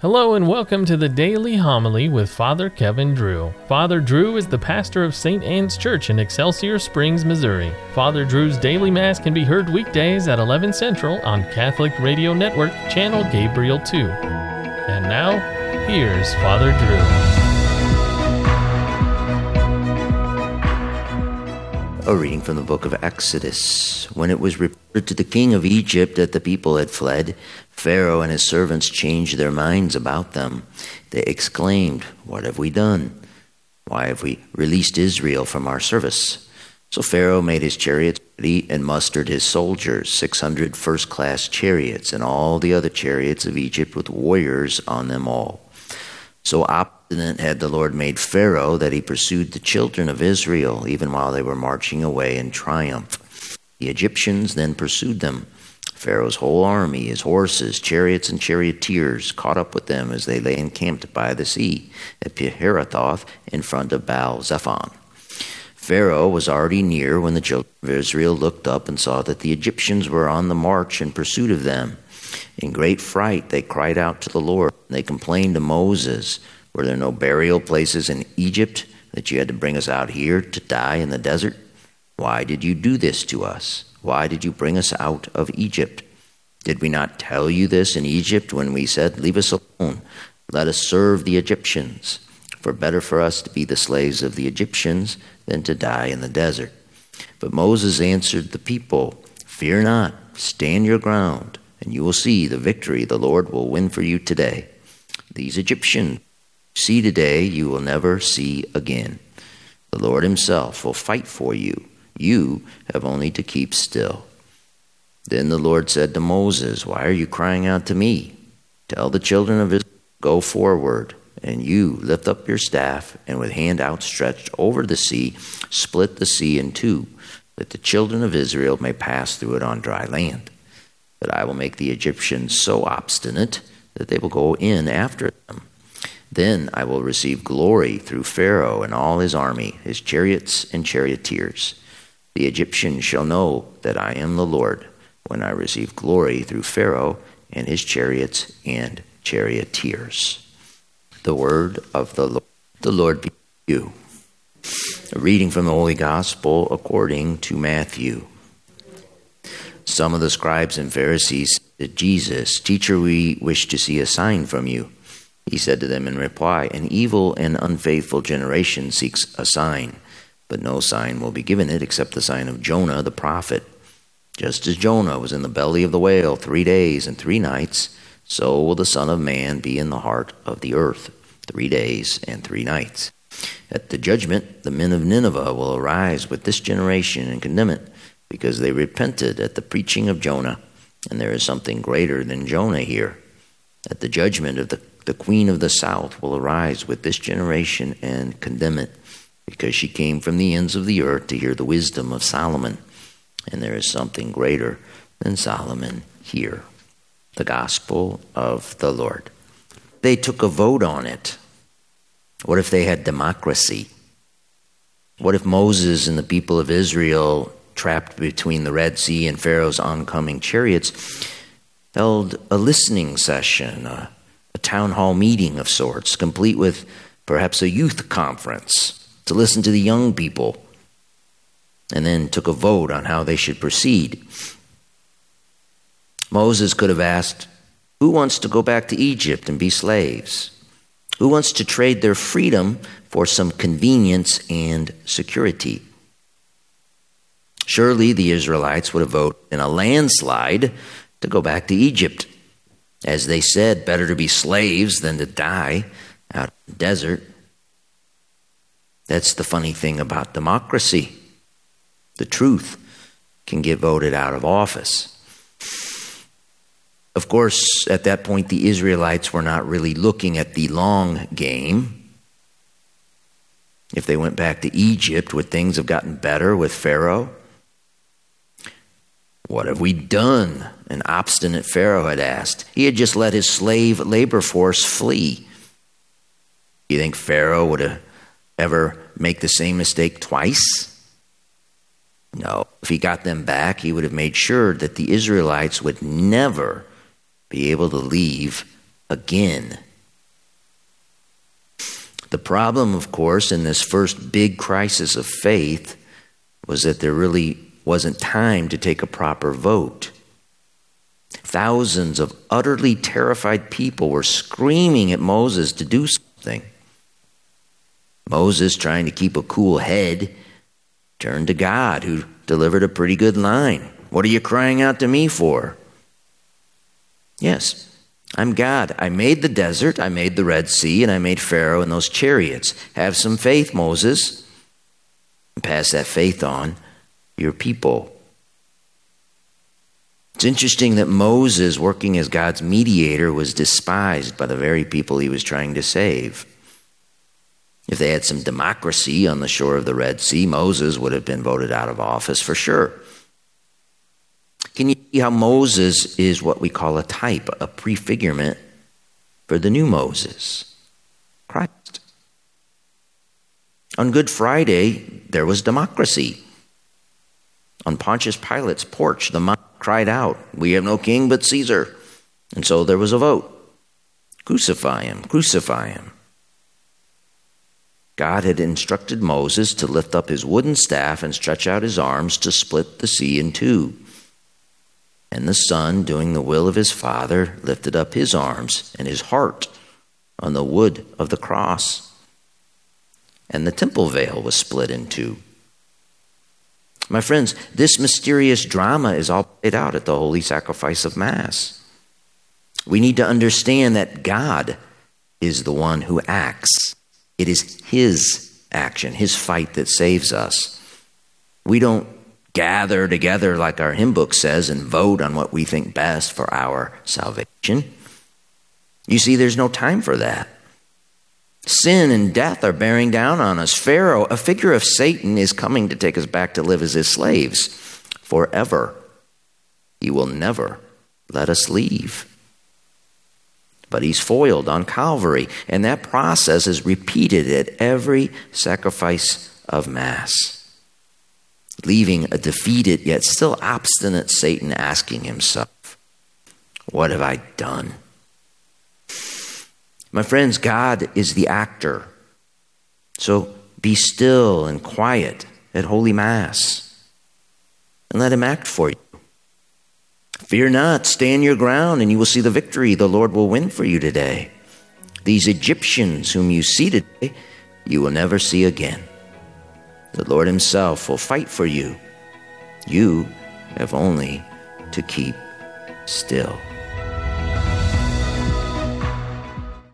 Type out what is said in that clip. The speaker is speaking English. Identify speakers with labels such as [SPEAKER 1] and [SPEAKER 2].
[SPEAKER 1] Hello and welcome to the Daily Homily with Father Kevin Drew. Father Drew is the pastor of St. Anne's Church in Excelsior Springs, Missouri. Father Drew's daily mass can be heard weekdays at 11 Central on Catholic Radio Network, channel Gabriel 2. And now, here's Father
[SPEAKER 2] Drew. A reading from the book of Exodus. When it was reported to the king of Egypt that the people had fled, Pharaoh and his servants changed their minds about them. They exclaimed, What have we done? Why have we released Israel from our service? So Pharaoh made his chariots ready and mustered his soldiers, 600 first class chariots, and all the other chariots of Egypt with warriors on them all. So obstinate had the Lord made Pharaoh that he pursued the children of Israel, even while they were marching away in triumph. The Egyptians then pursued them Pharaoh's whole army, his horses, chariots, and charioteers caught up with them as they lay encamped by the sea at Pihahiroth in front of Baal Zephon. Pharaoh was already near when the children of Israel looked up and saw that the Egyptians were on the march in pursuit of them. In great fright, they cried out to the Lord. They complained to Moses Were there no burial places in Egypt that you had to bring us out here to die in the desert? Why did you do this to us? Why did you bring us out of Egypt? Did we not tell you this in Egypt when we said, Leave us alone, let us serve the Egyptians? For better for us to be the slaves of the Egyptians than to die in the desert. But Moses answered the people, Fear not, stand your ground, and you will see the victory the Lord will win for you today. These Egyptians see today you will never see again. The Lord Himself will fight for you you have only to keep still. Then the Lord said to Moses, Why are you crying out to me? Tell the children of Israel, Go forward, and you lift up your staff, and with hand outstretched over the sea, split the sea in two, that the children of Israel may pass through it on dry land. But I will make the Egyptians so obstinate that they will go in after them. Then I will receive glory through Pharaoh and all his army, his chariots and charioteers. The Egyptians shall know that I am the Lord when I receive glory through Pharaoh and his chariots and charioteers. The word of the Lord. The Lord be you. A reading from the Holy Gospel according to Matthew. Some of the scribes and Pharisees said to Jesus, Teacher, we wish to see a sign from you. He said to them in reply, An evil and unfaithful generation seeks a sign but no sign will be given it except the sign of Jonah the prophet. Just as Jonah was in the belly of the whale three days and three nights, so will the Son of Man be in the heart of the earth three days and three nights. At the judgment, the men of Nineveh will arise with this generation and condemn it, because they repented at the preaching of Jonah, and there is something greater than Jonah here. At the judgment of the, the queen of the south will arise with this generation and condemn it because she came from the ends of the earth to hear the wisdom of Solomon. And there is something greater than Solomon here the gospel of the Lord. They took a vote on it. What if they had democracy? What if Moses and the people of Israel, trapped between the Red Sea and Pharaoh's oncoming chariots, held a listening session, a, a town hall meeting of sorts, complete with perhaps a youth conference? To listen to the young people, and then took a vote on how they should proceed. Moses could have asked, Who wants to go back to Egypt and be slaves? Who wants to trade their freedom for some convenience and security? Surely the Israelites would have voted in a landslide to go back to Egypt. As they said, better to be slaves than to die out in the desert. That's the funny thing about democracy. The truth can get voted out of office. Of course, at that point, the Israelites were not really looking at the long game. If they went back to Egypt, would things have gotten better with Pharaoh? What have we done? An obstinate Pharaoh had asked. He had just let his slave labor force flee. You think Pharaoh would have ever make the same mistake twice? No. If he got them back, he would have made sure that the Israelites would never be able to leave again The problem, of course, in this first big crisis of faith was that there really wasn't time to take a proper vote. Thousands of utterly terrified people were screaming at Moses to do something. Moses, trying to keep a cool head, turned to God, who delivered a pretty good line. What are you crying out to me for? Yes, I'm God. I made the desert, I made the Red Sea, and I made Pharaoh and those chariots. Have some faith, Moses. And pass that faith on your people. It's interesting that Moses, working as God's mediator, was despised by the very people he was trying to save. If they had some democracy on the shore of the Red Sea, Moses would have been voted out of office for sure. Can you see how Moses is what we call a type, a prefigurement for the new Moses, Christ? On Good Friday, there was democracy. On Pontius Pilate's porch, the mob cried out, We have no king but Caesar. And so there was a vote Crucify him, crucify him. God had instructed Moses to lift up his wooden staff and stretch out his arms to split the sea in two. And the Son, doing the will of his Father, lifted up his arms and his heart on the wood of the cross. And the temple veil was split in two. My friends, this mysterious drama is all played out at the holy sacrifice of Mass. We need to understand that God is the one who acts, it is His action, His fight that saves us. We don't gather together, like our hymn book says, and vote on what we think best for our salvation. You see, there's no time for that. Sin and death are bearing down on us. Pharaoh, a figure of Satan, is coming to take us back to live as his slaves forever. He will never let us leave. But he's foiled on Calvary, and that process is repeated at every sacrifice of Mass, leaving a defeated yet still obstinate Satan asking himself, What have I done? My friends, God is the actor. So be still and quiet at Holy Mass and let Him act for you. Fear not, stand your ground, and you will see the victory the Lord will win for you today. These Egyptians whom you see today, you will never see again. The Lord Himself will fight for you. You have only to keep still.